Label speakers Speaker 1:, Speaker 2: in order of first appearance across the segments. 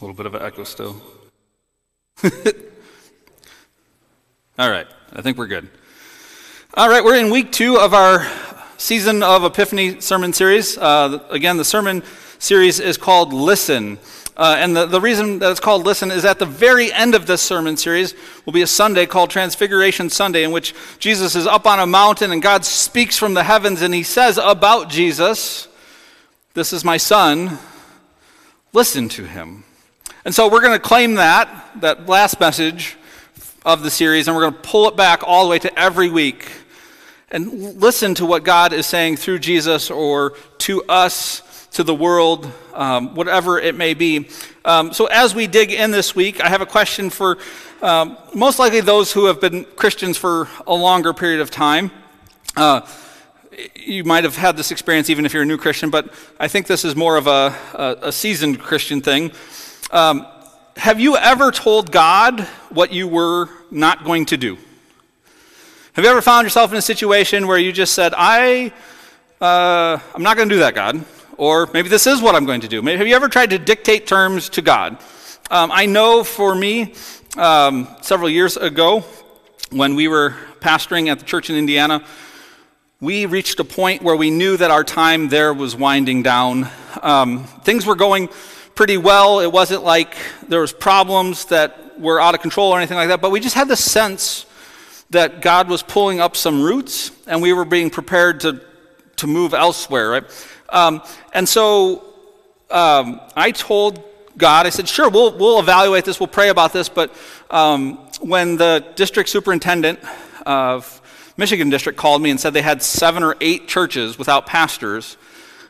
Speaker 1: A little bit of an echo still. All right, I think we're good. All right, we're in week two of our season of Epiphany sermon series. Uh, again, the sermon series is called Listen. Uh, and the, the reason that it's called Listen is at the very end of this sermon series will be a Sunday called Transfiguration Sunday, in which Jesus is up on a mountain and God speaks from the heavens and he says about Jesus, This is my son, listen to him. And so we're going to claim that, that last message of the series, and we're going to pull it back all the way to every week and listen to what God is saying through Jesus or to us, to the world, um, whatever it may be. Um, so as we dig in this week, I have a question for um, most likely those who have been Christians for a longer period of time. Uh, you might have had this experience even if you're a new Christian, but I think this is more of a, a, a seasoned Christian thing. Um, have you ever told God what you were not going to do? Have you ever found yourself in a situation where you just said, I, uh, I'm not going to do that, God? Or maybe this is what I'm going to do. Maybe, have you ever tried to dictate terms to God? Um, I know for me, um, several years ago, when we were pastoring at the church in Indiana, we reached a point where we knew that our time there was winding down. Um, things were going pretty well. It wasn't like there was problems that were out of control or anything like that, but we just had the sense that God was pulling up some roots and we were being prepared to, to move elsewhere, right? Um, and so um, I told God, I said, sure, we'll, we'll evaluate this, we'll pray about this, but um, when the district superintendent of Michigan District called me and said they had seven or eight churches without pastors,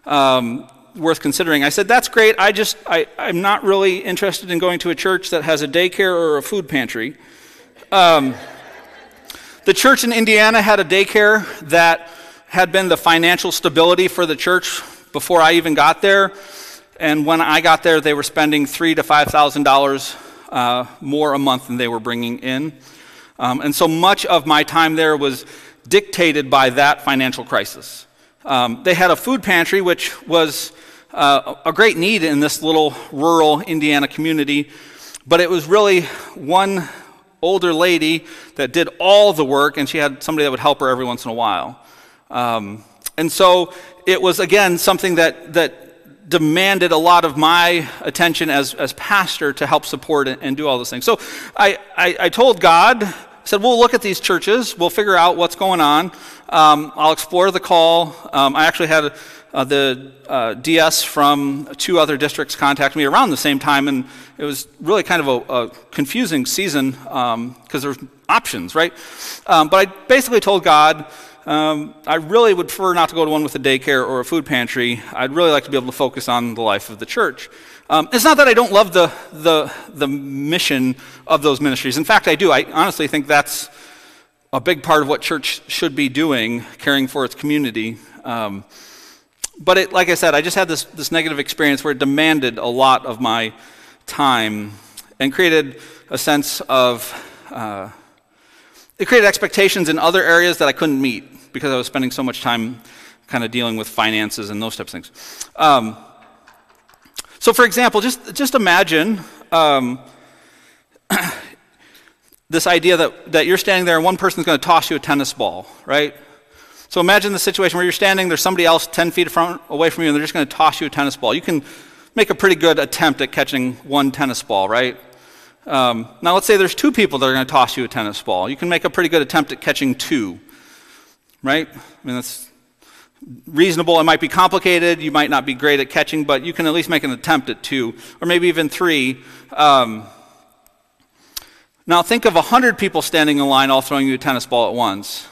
Speaker 1: um, worth considering. I said, That's great. I just, I, I'm not really interested in going to a church that has a daycare or a food pantry. Um, the church in Indiana had a daycare that had been the financial stability for the church before I even got there. And when I got there, they were spending three to five thousand uh, dollars more a month than they were bringing in. Um, and so much of my time there was dictated by that financial crisis. Um, they had a food pantry, which was uh, a great need in this little rural Indiana community, but it was really one older lady that did all the work, and she had somebody that would help her every once in a while. Um, and so it was, again, something that, that demanded a lot of my attention as, as pastor to help support and, and do all those things. So I, I, I told God, said, we'll look at these churches, we'll figure out what's going on. Um, I'll explore the call. Um, I actually had uh, the uh, DS from two other districts contact me around the same time, and it was really kind of a, a confusing season because um, there's options, right? Um, but I basically told God, um, I really would prefer not to go to one with a daycare or a food pantry. I'd really like to be able to focus on the life of the church. Um, it's not that I don't love the, the, the mission of those ministries. In fact, I do. I honestly think that's a big part of what church should be doing, caring for its community. Um, but it, like I said, I just had this, this negative experience where it demanded a lot of my time and created a sense of, uh, it created expectations in other areas that I couldn't meet because I was spending so much time kind of dealing with finances and those types of things. Um, so, for example, just, just imagine um, this idea that, that you're standing there and one person's going to toss you a tennis ball, right? So imagine the situation where you're standing, there's somebody else 10 feet away from you, and they're just going to toss you a tennis ball. You can make a pretty good attempt at catching one tennis ball, right? Um, now, let's say there's two people that are going to toss you a tennis ball. You can make a pretty good attempt at catching two, right? I mean, that's reasonable. It might be complicated. You might not be great at catching, but you can at least make an attempt at two, or maybe even three. Um, now think of 100 people standing in line all throwing you a tennis ball at once.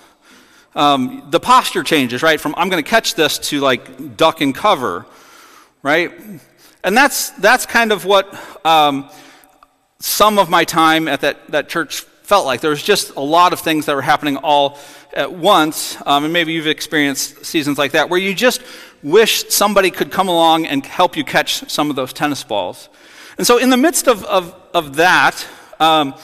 Speaker 1: Um, the posture changes, right? From I'm going to catch this to like duck and cover, right? And that's, that's kind of what um, some of my time at that, that church felt like. There was just a lot of things that were happening all at once. Um, and maybe you've experienced seasons like that where you just wish somebody could come along and help you catch some of those tennis balls. And so, in the midst of, of, of that, um,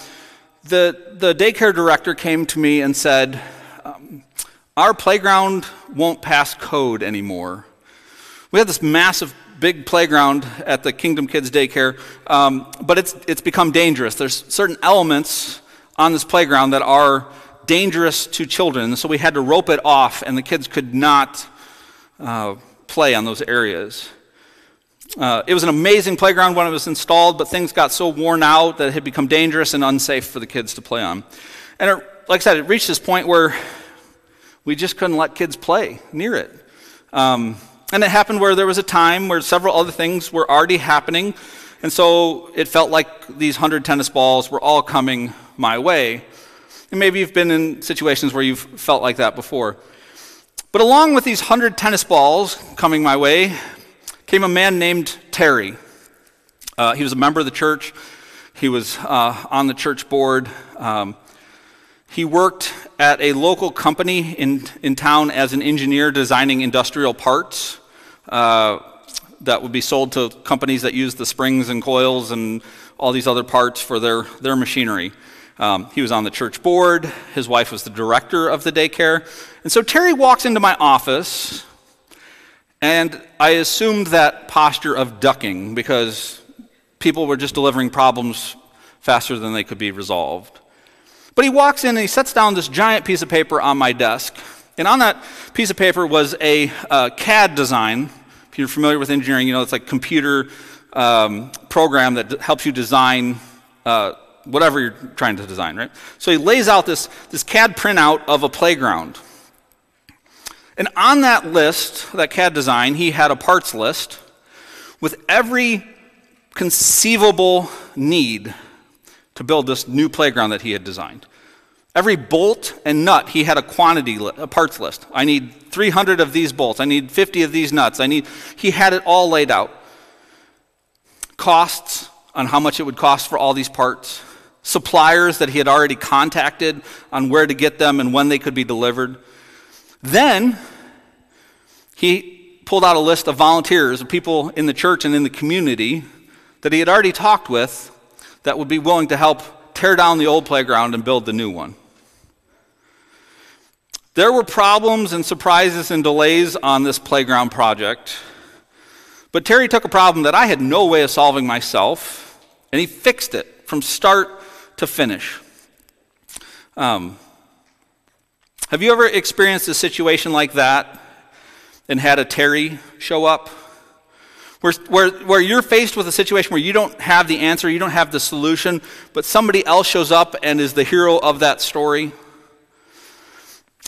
Speaker 1: the, the daycare director came to me and said, um, Our playground won't pass code anymore. We have this massive big playground at the Kingdom Kids Daycare, um, but it's, it's become dangerous. There's certain elements on this playground that are dangerous to children, so we had to rope it off, and the kids could not uh, play on those areas. Uh, it was an amazing playground when it was installed, but things got so worn out that it had become dangerous and unsafe for the kids to play on. And it, like I said, it reached this point where we just couldn't let kids play near it. Um, and it happened where there was a time where several other things were already happening, and so it felt like these 100 tennis balls were all coming my way. And maybe you've been in situations where you've felt like that before. But along with these 100 tennis balls coming my way came a man named Terry. Uh, he was a member of the church, he was uh, on the church board. Um, he worked at a local company in, in town as an engineer designing industrial parts uh, that would be sold to companies that use the springs and coils and all these other parts for their, their machinery. Um, he was on the church board. His wife was the director of the daycare. And so Terry walks into my office, and I assumed that posture of ducking because people were just delivering problems faster than they could be resolved. But he walks in and he sets down this giant piece of paper on my desk. And on that piece of paper was a uh, CAD design. If you're familiar with engineering, you know it's like computer um, program that helps you design uh, whatever you're trying to design, right? So he lays out this, this CAD printout of a playground. And on that list, that CAD design, he had a parts list with every conceivable need to build this new playground that he had designed. Every bolt and nut, he had a quantity, li- a parts list. I need 300 of these bolts. I need 50 of these nuts. I need, he had it all laid out. Costs on how much it would cost for all these parts. Suppliers that he had already contacted on where to get them and when they could be delivered. Then he pulled out a list of volunteers, of people in the church and in the community that he had already talked with that would be willing to help tear down the old playground and build the new one. There were problems and surprises and delays on this playground project, but Terry took a problem that I had no way of solving myself, and he fixed it from start to finish. Um, have you ever experienced a situation like that and had a Terry show up? Where, where, where you're faced with a situation where you don't have the answer, you don't have the solution, but somebody else shows up and is the hero of that story.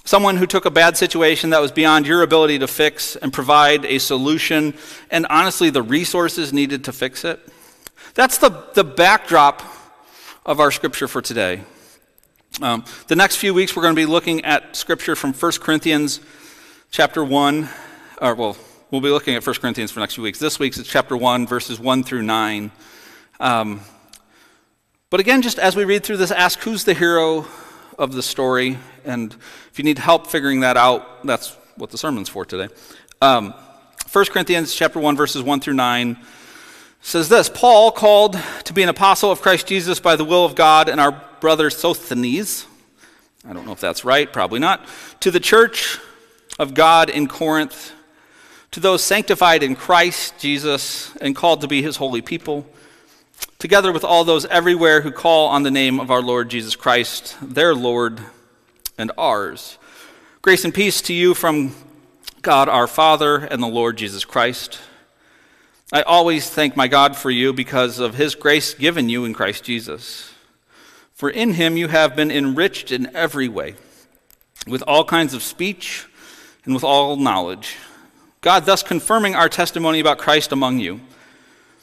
Speaker 1: Someone who took a bad situation that was beyond your ability to fix and provide a solution, and honestly, the resources needed to fix it. That's the, the backdrop of our scripture for today. Um, the next few weeks, we're going to be looking at scripture from 1 Corinthians chapter 1, or well, We'll be looking at 1 Corinthians for the next few weeks. This week's is chapter 1, verses 1 through 9. Um, but again, just as we read through this, ask who's the hero of the story. And if you need help figuring that out, that's what the sermon's for today. Um, 1 Corinthians chapter 1, verses 1 through 9 says this Paul, called to be an apostle of Christ Jesus by the will of God, and our brother Sosthenes, I don't know if that's right, probably not, to the church of God in Corinth to those sanctified in Christ Jesus and called to be his holy people, together with all those everywhere who call on the name of our Lord Jesus Christ, their Lord and ours. Grace and peace to you from God our Father and the Lord Jesus Christ. I always thank my God for you because of his grace given you in Christ Jesus. For in him you have been enriched in every way, with all kinds of speech and with all knowledge God thus confirming our testimony about Christ among you.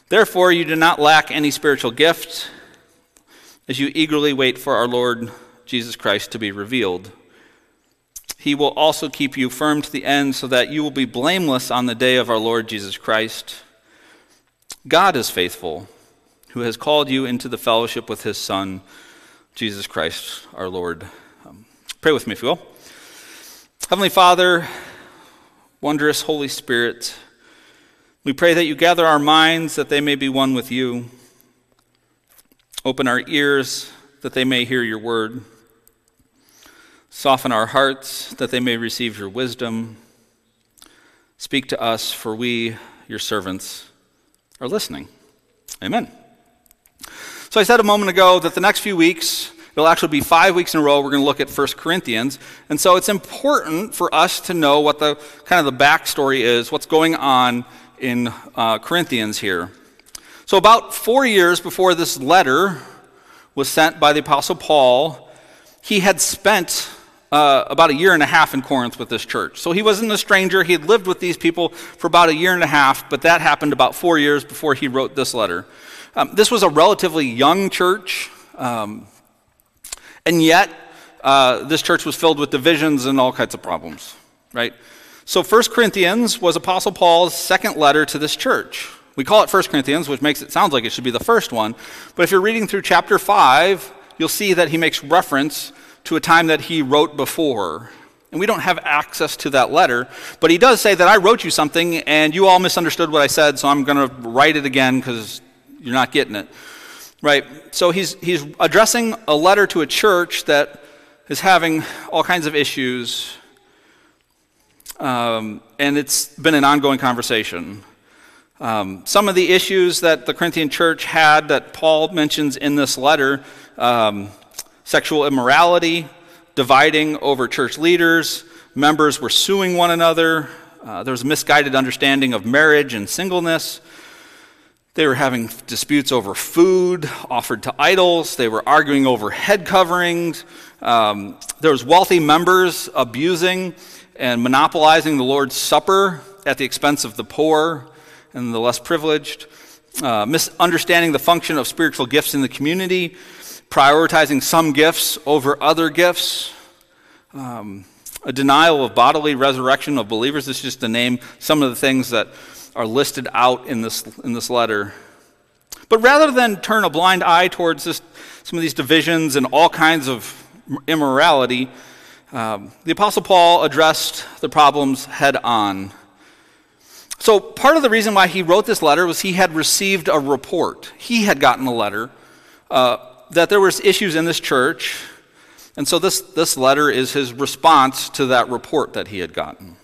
Speaker 1: Therefore, you do not lack any spiritual gift as you eagerly wait for our Lord Jesus Christ to be revealed. He will also keep you firm to the end so that you will be blameless on the day of our Lord Jesus Christ. God is faithful, who has called you into the fellowship with his Son, Jesus Christ our Lord. Um, pray with me, if you will. Heavenly Father, Wondrous Holy Spirit, we pray that you gather our minds that they may be one with you. Open our ears that they may hear your word. Soften our hearts that they may receive your wisdom. Speak to us, for we your servants are listening. Amen. So I said a moment ago that the next few weeks, it'll actually be five weeks in a row, we're going to look at 1 Corinthians. And so it's important for us to know what the kind of the backstory is, what's going on in uh, Corinthians here. So, about four years before this letter was sent by the Apostle Paul, he had spent uh, about a year and a half in Corinth with this church. So he wasn't a stranger. He had lived with these people for about a year and a half, but that happened about four years before he wrote this letter. Um, this was a relatively young church, um, and yet uh, this church was filled with divisions and all kinds of problems, right? So 1 Corinthians was Apostle Paul's second letter to this church. We call it 1 Corinthians, which makes it sound like it should be the first one. But if you're reading through chapter 5, you'll see that he makes reference to a time that he wrote before. And we don't have access to that letter, but he does say that I wrote you something and you all misunderstood what I said, so I'm going to write it again because you're not getting it. Right? So he's, he's addressing a letter to a church that is having all kinds of issues, um, and it's been an ongoing conversation. Um, some of the issues that the Corinthian church had that Paul mentions in this letter um, sexual immorality, dividing over church leaders, members were suing one another, uh, there was a misguided understanding of marriage and singleness. They were having disputes over food offered to idols. They were arguing over head coverings. Um, there was wealthy members abusing and monopolizing the Lord's Supper at the expense of the poor and the less privileged. Uh, misunderstanding the function of spiritual gifts in the community prioritizing some gifts over other gifts, um, a denial of bodily resurrection of believers. This is just to name some of the things that are listed out in this, in this letter. But rather than turn a blind eye towards this, some of these divisions and all kinds of immorality, um, the Apostle Paul addressed the problems head on. So, part of the reason why he wrote this letter was he had received a report. He had gotten a letter uh, that there was issues in this church, and so this, this letter is his response to that report that he had gotten.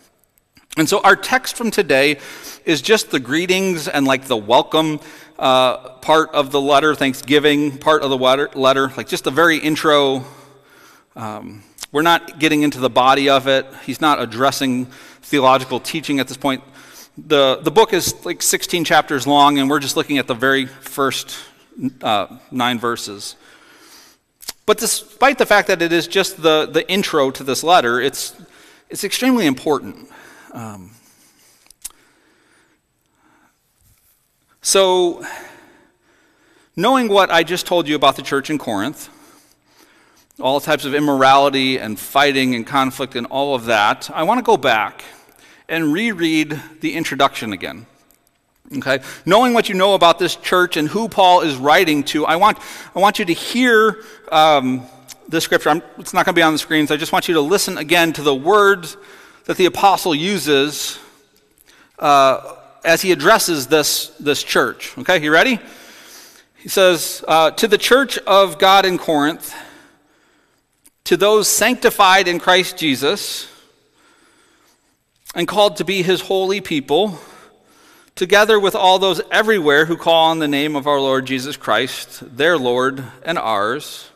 Speaker 1: And so our text from today is just the greetings and like the welcome uh, part of the letter, Thanksgiving part of the letter, like just the very intro. Um, we're not getting into the body of it. He's not addressing theological teaching at this point. The, the book is like 16 chapters long, and we're just looking at the very first uh, nine verses. But despite the fact that it is just the, the intro to this letter, it's, it's extremely important. Um, so, knowing what I just told you about the church in Corinth, all types of immorality and fighting and conflict and all of that, I want to go back and reread the introduction again. Okay? Knowing what you know about this church and who Paul is writing to, I want, I want you to hear um, the scripture. I'm, it's not going to be on the screens. I just want you to listen again to the words that the apostle uses uh, as he addresses this, this church. Okay, you ready? He says, uh, To the church of God in Corinth, to those sanctified in Christ Jesus and called to be his holy people, together with all those everywhere who call on the name of our Lord Jesus Christ, their Lord and ours.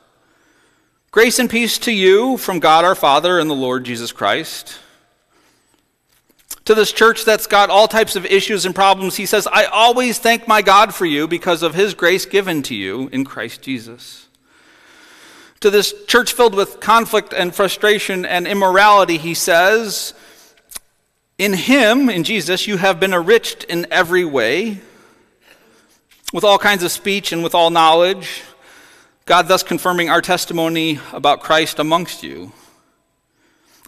Speaker 1: Grace and peace to you from God our Father and the Lord Jesus Christ. To this church that's got all types of issues and problems, he says, I always thank my God for you because of his grace given to you in Christ Jesus. To this church filled with conflict and frustration and immorality, he says, in him, in Jesus, you have been enriched in every way, with all kinds of speech and with all knowledge, God thus confirming our testimony about Christ amongst you.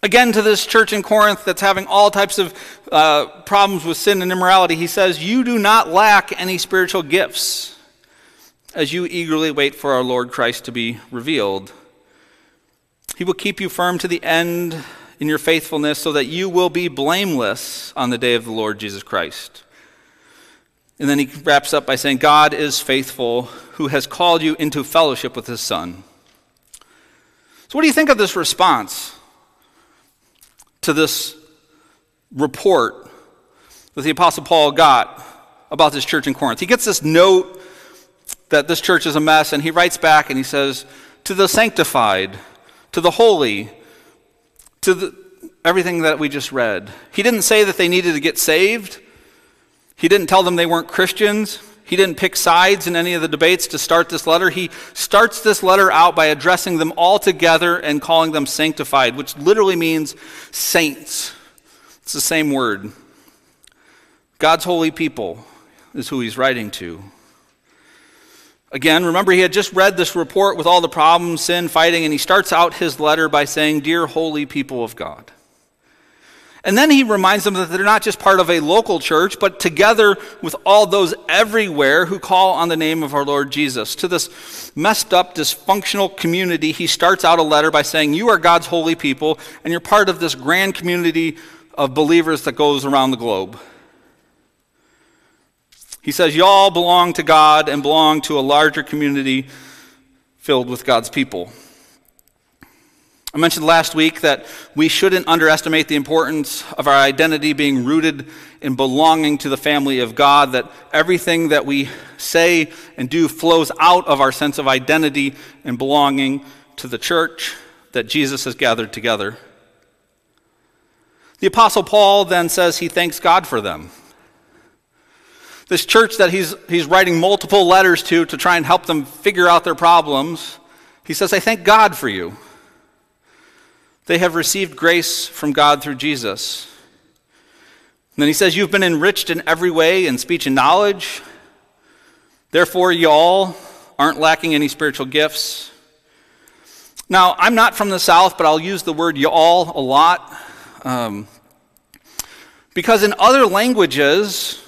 Speaker 1: Again, to this church in Corinth that's having all types of uh, problems with sin and immorality, he says, You do not lack any spiritual gifts as you eagerly wait for our Lord Christ to be revealed. He will keep you firm to the end in your faithfulness so that you will be blameless on the day of the Lord Jesus Christ. And then he wraps up by saying, God is faithful, who has called you into fellowship with his Son. So, what do you think of this response to this report that the Apostle Paul got about this church in Corinth. He gets this note that this church is a mess, and he writes back and he says, To the sanctified, to the holy, to the, everything that we just read. He didn't say that they needed to get saved, he didn't tell them they weren't Christians. He didn't pick sides in any of the debates to start this letter. He starts this letter out by addressing them all together and calling them sanctified, which literally means saints. It's the same word. God's holy people is who he's writing to. Again, remember, he had just read this report with all the problems, sin, fighting, and he starts out his letter by saying, Dear holy people of God. And then he reminds them that they're not just part of a local church, but together with all those everywhere who call on the name of our Lord Jesus. To this messed up, dysfunctional community, he starts out a letter by saying, You are God's holy people, and you're part of this grand community of believers that goes around the globe. He says, You all belong to God and belong to a larger community filled with God's people. I mentioned last week that we shouldn't underestimate the importance of our identity being rooted in belonging to the family of God, that everything that we say and do flows out of our sense of identity and belonging to the church that Jesus has gathered together. The Apostle Paul then says he thanks God for them. This church that he's, he's writing multiple letters to to try and help them figure out their problems, he says, I thank God for you. They have received grace from God through Jesus. And then he says, You've been enriched in every way in speech and knowledge. Therefore, you all aren't lacking any spiritual gifts. Now, I'm not from the South, but I'll use the word you all a lot. Um, because in other languages,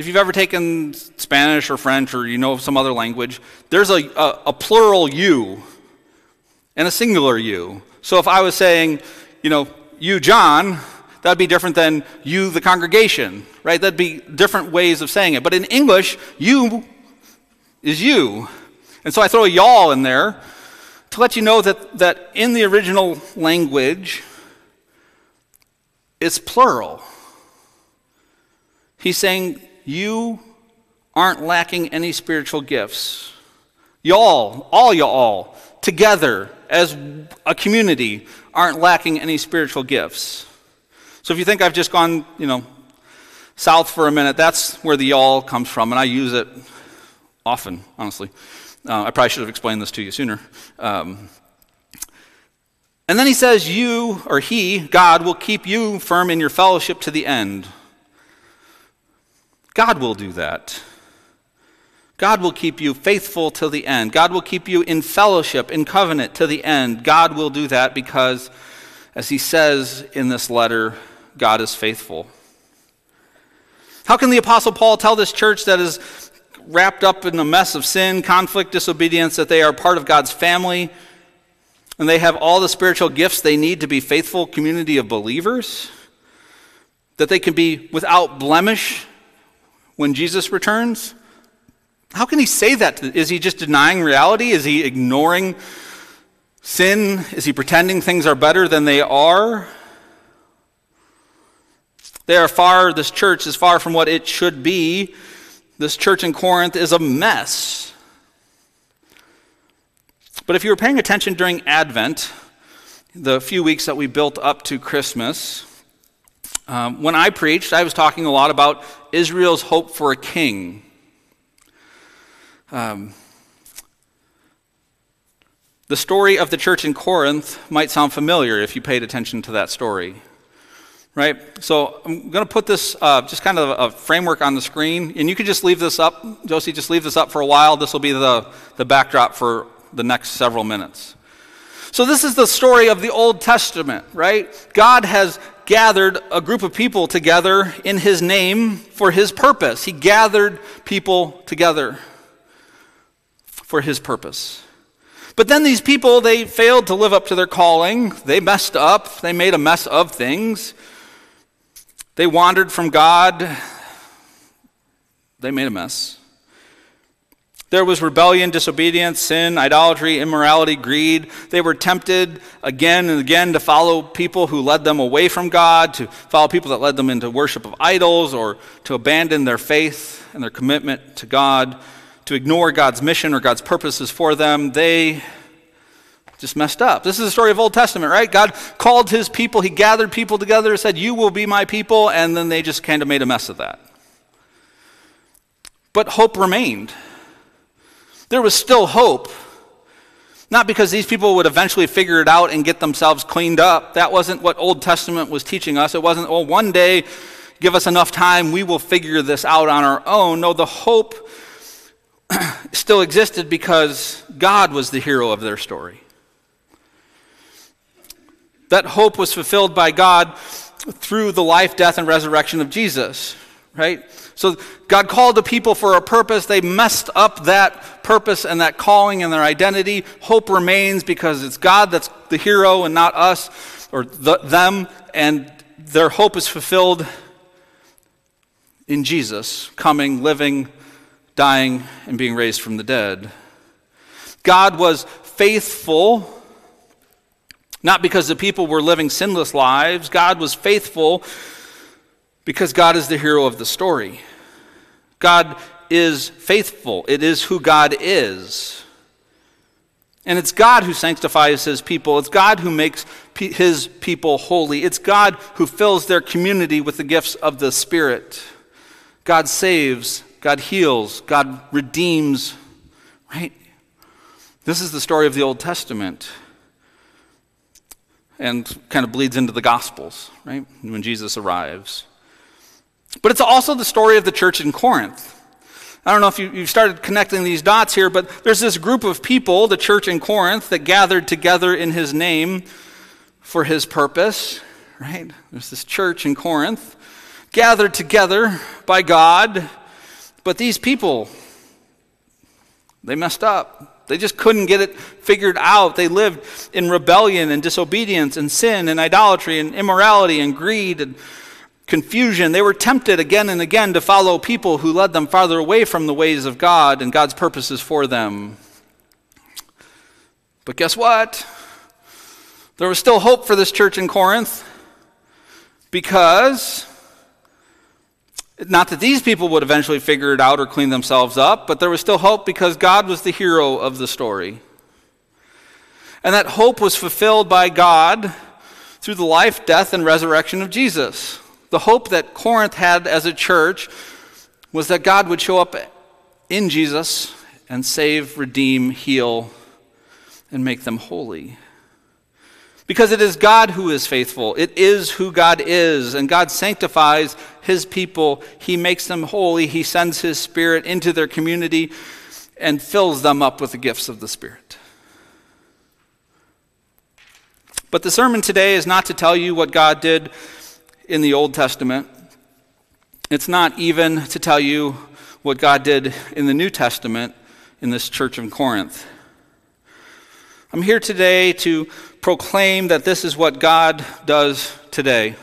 Speaker 1: if you've ever taken Spanish or French or you know some other language, there's a, a, a plural you and a singular you. So if I was saying, you know, you, John, that'd be different than you, the congregation, right? That'd be different ways of saying it. But in English, you is you. And so I throw a y'all in there to let you know that, that in the original language, it's plural. He's saying, You aren't lacking any spiritual gifts. Y'all, all y'all, together as a community aren't lacking any spiritual gifts. So if you think I've just gone, you know, south for a minute, that's where the y'all comes from, and I use it often, honestly. Uh, I probably should have explained this to you sooner. Um, and then he says, You, or he, God, will keep you firm in your fellowship to the end. God will do that. God will keep you faithful till the end. God will keep you in fellowship, in covenant to the end. God will do that because, as he says in this letter, God is faithful. How can the Apostle Paul tell this church that is wrapped up in a mess of sin, conflict, disobedience, that they are part of God's family and they have all the spiritual gifts they need to be faithful community of believers? That they can be without blemish when Jesus returns? How can he say that? Is he just denying reality? Is he ignoring sin? Is he pretending things are better than they are? They are far, this church is far from what it should be. This church in Corinth is a mess. But if you were paying attention during Advent, the few weeks that we built up to Christmas, um, when I preached, I was talking a lot about Israel's hope for a king. Um, the story of the church in Corinth might sound familiar if you paid attention to that story. Right? So I'm going to put this uh, just kind of a framework on the screen, and you could just leave this up. Josie, just leave this up for a while. This will be the, the backdrop for the next several minutes. So, this is the story of the Old Testament, right? God has gathered a group of people together in His name for His purpose. He gathered people together for his purpose. But then these people, they failed to live up to their calling. They messed up. They made a mess of things. They wandered from God. They made a mess. There was rebellion, disobedience, sin, idolatry, immorality, greed. They were tempted again and again to follow people who led them away from God, to follow people that led them into worship of idols, or to abandon their faith and their commitment to God, to ignore God's mission or God's purposes for them. They just messed up. This is the story of Old Testament, right? God called his people, he gathered people together, said, You will be my people, and then they just kind of made a mess of that. But hope remained. There was still hope. Not because these people would eventually figure it out and get themselves cleaned up. That wasn't what Old Testament was teaching us. It wasn't, oh, one day, give us enough time, we will figure this out on our own. No, the hope still existed because God was the hero of their story. That hope was fulfilled by God through the life, death, and resurrection of Jesus, right? So God called the people for a purpose. They messed up that purpose and that calling and their identity. Hope remains because it's God that's the hero and not us or the, them. And their hope is fulfilled in Jesus coming, living, dying, and being raised from the dead. God was faithful. Not because the people were living sinless lives. God was faithful because God is the hero of the story. God is faithful, it is who God is. And it's God who sanctifies his people. It's God who makes his people holy. It's God who fills their community with the gifts of the Spirit. God saves, God heals, God redeems, right? This is the story of the Old Testament and kind of bleeds into the Gospels, right? When Jesus arrives. But it's also the story of the church in Corinth. I don't know if you, have started connecting these dots here, but there's this group of people, the church in Corinth, that gathered together in his name for his purpose, right? There's this church in Corinth gathered together by God, but these people, they messed up. They just couldn't get it figured out. They lived in rebellion and disobedience and sin and idolatry and immorality and greed and confusion. They were tempted again and again to follow people who led them farther away from the ways of God and God's purposes for them. But guess what? There was still hope for this church in Corinth because, not that these people would eventually figure it out or clean themselves up, but there was still hope because God was the hero of the story. And that hope was fulfilled by God through the life, death, and resurrection of Jesus. The hope that Corinth had as a church was that God would show up in Jesus and save, redeem, heal, and make them holy. Because it is God who is faithful. It is who God is. And God sanctifies his people. He makes them holy. He sends his spirit into their community and fills them up with the gifts of the Spirit. But the sermon today is not to tell you what God did in the Old Testament. It's not even to tell you what God did in the New Testament in this church of Corinth. I'm here today to proclaim that this is what God does today.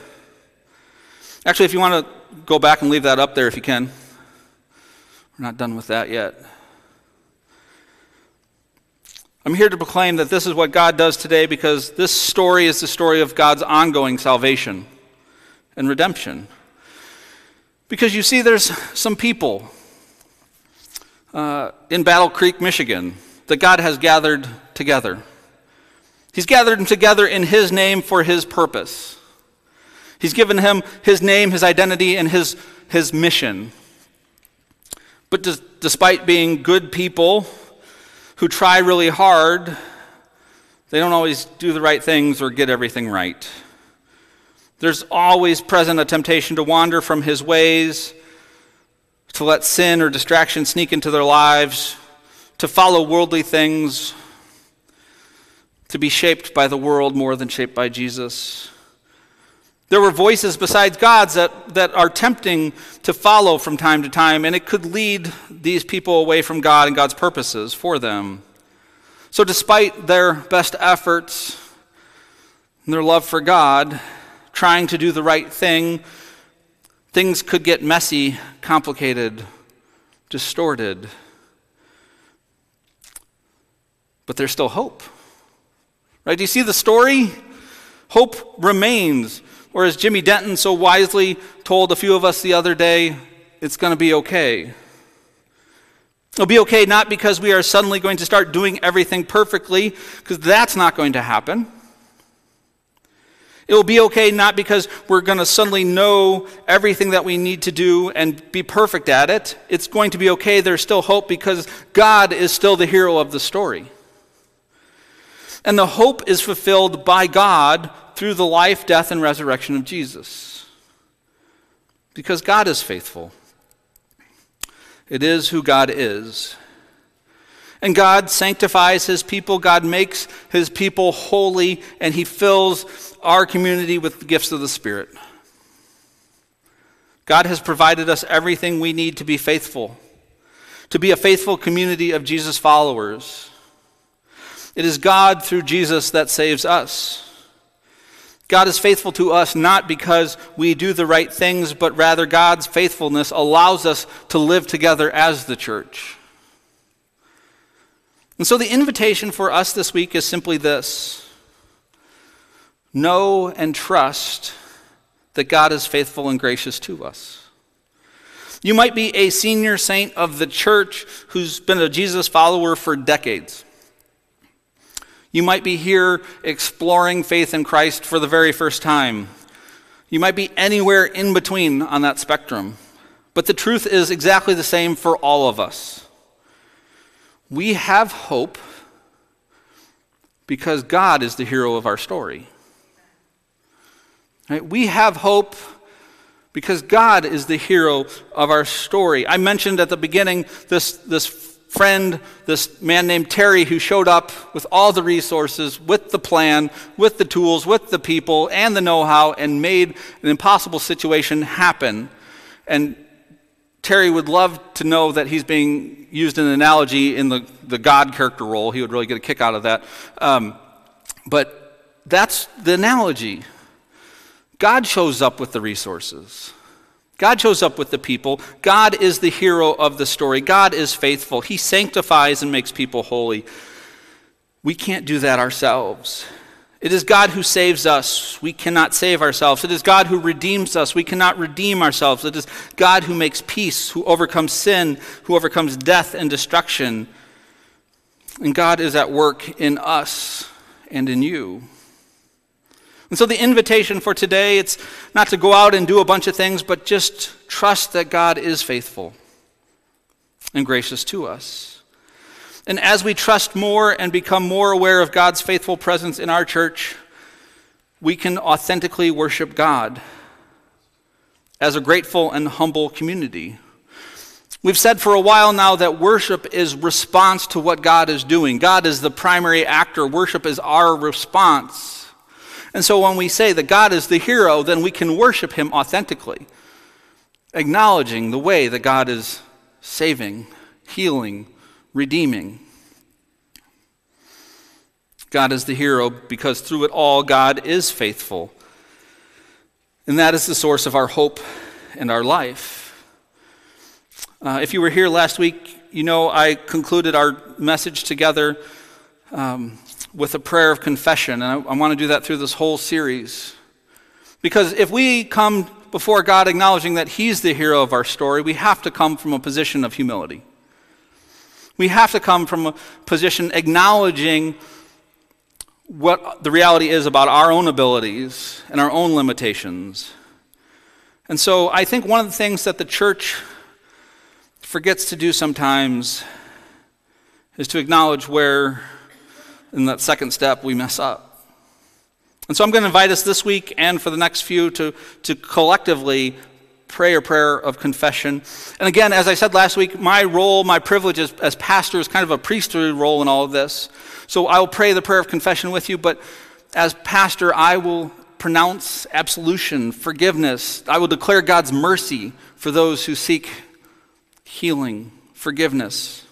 Speaker 1: Actually, if you want to go back and leave that up there if you can. We're not done with that yet. I'm here to proclaim that this is what God does today because this story is the story of God's ongoing salvation and redemption. Because you see, there's some people uh, in Battle Creek, Michigan, that God has gathered together. He's gathered them together in His name for His purpose. He's given him His name, His identity, and His, his mission. But des- despite being good people who try really hard, they don't always do the right things or get everything right. There's always present a temptation to wander from his ways, to let sin or distraction sneak into their lives, to follow worldly things, to be shaped by the world more than shaped by Jesus. There were voices besides God's that, that are tempting to follow from time to time, and it could lead these people away from God and God's purposes for them. So, despite their best efforts and their love for God, trying to do the right thing, things could get messy, complicated, distorted. but there's still hope. Right? Do you see the story? Hope remains. Or as Jimmy Denton so wisely told a few of us the other day, it's going to be okay. It'll be okay not because we are suddenly going to start doing everything perfectly, because that's not going to happen. It will be okay not because we're going to suddenly know everything that we need to do and be perfect at it. It's going to be okay. There's still hope because God is still the hero of the story. And the hope is fulfilled by God through the life, death, and resurrection of Jesus. Because God is faithful. It is who God is. And God sanctifies his people, God makes his people holy, and he fills our community with the gifts of the Spirit. God has provided us everything we need to be faithful, to be a faithful community of Jesus followers. It is God through Jesus that saves us. God is faithful to us not because we do the right things, but rather God's faithfulness allows us to live together as the church. And so the invitation for us this week is simply this know and trust that God is faithful and gracious to us. You might be a senior saint of the church who's been a Jesus follower for decades. You might be here exploring faith in Christ for the very first time. You might be anywhere in between on that spectrum. But the truth is exactly the same for all of us. We have hope because God is the hero of our story. Right? We have hope because God is the hero of our story. I mentioned at the beginning this, this friend, this man named Terry, who showed up with all the resources, with the plan, with the tools, with the people, and the know how, and made an impossible situation happen. And Terry would love to know that he's being used in an analogy in the, the God character role. He would really get a kick out of that. Um, but that's the analogy. God shows up with the resources. God shows up with the people. God is the hero of the story. God is faithful. He sanctifies and makes people holy. We can't do that ourselves. It is God who saves us. We cannot save ourselves. It is God who redeems us. We cannot redeem ourselves. It is God who makes peace, who overcomes sin, who overcomes death and destruction. And God is at work in us and in you. And so the invitation for today, it's not to go out and do a bunch of things, but just trust that God is faithful and gracious to us. And as we trust more and become more aware of God's faithful presence in our church, we can authentically worship God as a grateful and humble community. We've said for a while now that worship is response to what God is doing. God is the primary actor. Worship is our response. And so when we say that God is the hero, then we can worship him authentically, acknowledging the way that God is saving, healing, redeeming. God is the hero because through it all, God is faithful. And that is the source of our hope and our life. Uh, if you were here last week, you know I concluded our message together um, with a prayer of confession. And I, I want to do that through this whole series. Because if we come before God acknowledging that He's the hero of our story, we have to come from a position of humility. We have to come from a position acknowledging what the reality is about our own abilities and our own limitations. And so I think one of the things that the church forgets to do sometimes is to acknowledge where in that second step, we mess up. And so I'm going to invite us this week and for the next few to, to collectively pray a prayer of confession. And again, as I said last week, my role, my privilege as, as pastor is kind of a priesthood role in all of this. So I will pray the prayer of confession with you, but as pastor, I will pronounce absolution, forgiveness. I will declare God's mercy for those who seek healing, forgiveness.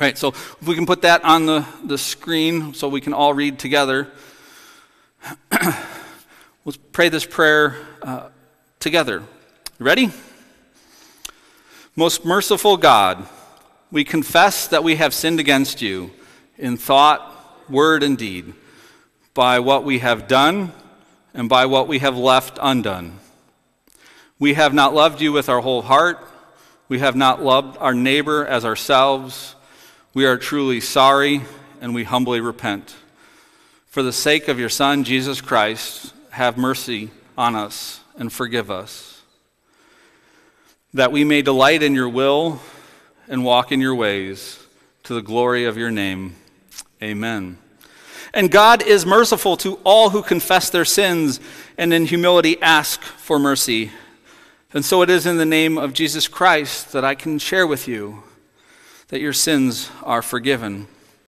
Speaker 1: Right, so if we can put that on the, the screen so we can all read together. Let's pray this prayer uh, together. Ready? Most merciful God, we confess that we have sinned against you in thought, word, and deed, by what we have done and by what we have left undone. We have not loved you with our whole heart. We have not loved our neighbor as ourselves. We are truly sorry and we humbly repent. For the sake of your Son, Jesus Christ, have mercy on us and forgive us, that we may delight in your will and walk in your ways to the glory of your name. Amen. And God is merciful to all who confess their sins and in humility ask for mercy. And so it is in the name of Jesus Christ that I can share with you that your sins are forgiven.